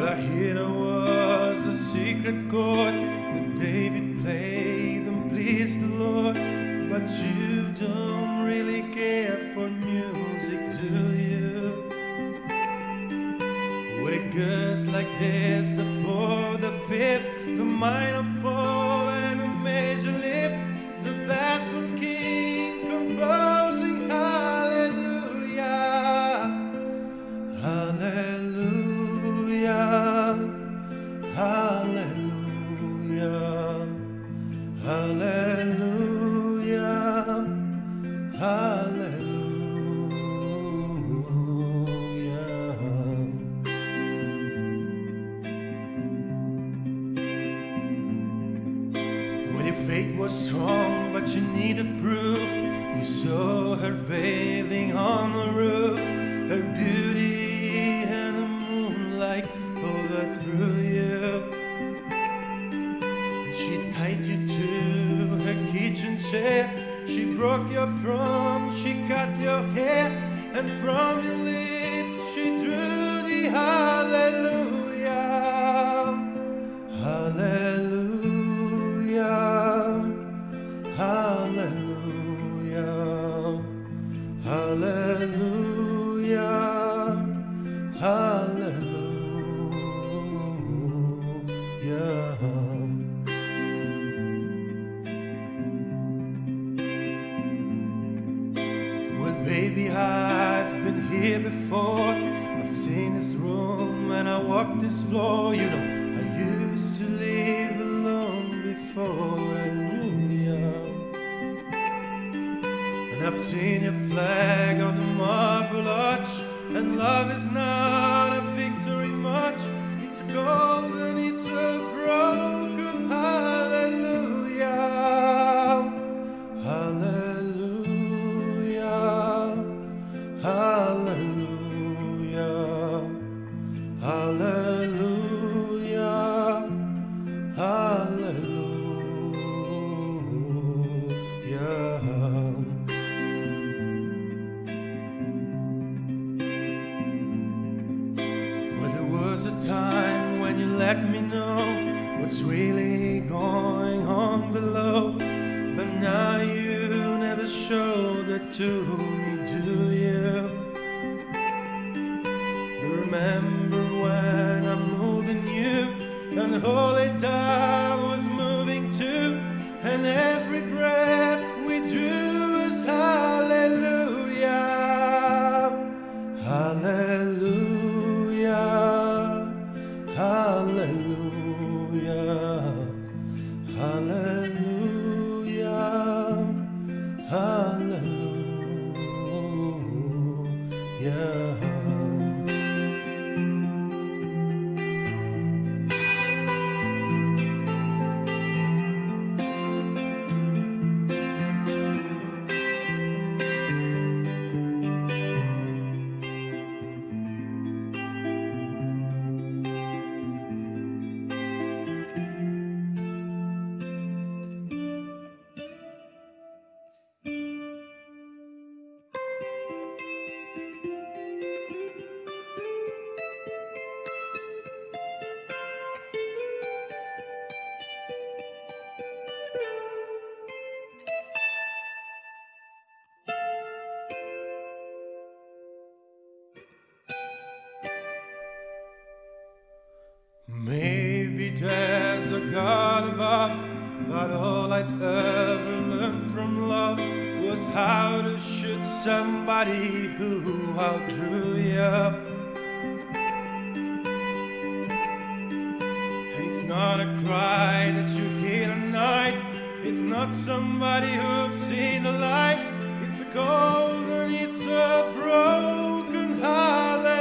All I there was a secret chord that David played and pleased the Lord. But you don't really care for music, do you? When it goes like this the fourth, the fifth, the minor. Faith was strong, but you needed proof. You saw her bathing on the roof, her beauty and the moonlight overthrew you. And she tied you to her kitchen chair. She broke your throne, she cut your hair, and from your Well, baby, I've been here before. I've seen this room and I walked this floor. You know, I used to live alone before I knew you. And I've seen your flag on the marble arch. And love is not a victory much. It's golden, let me know what's really going on below. But now you never showed that to me, do you? But remember when I'm moving you, and the holy tide was moving too, and every breath we drew was hallelujah. Hallelujah. Hallelujah. God above, but all I've ever learned from love was how to shoot somebody who outdrew you. And it's not a cry that you hear at night, it's not somebody who's seen the light, it's a cold and it's a broken. Hallelujah.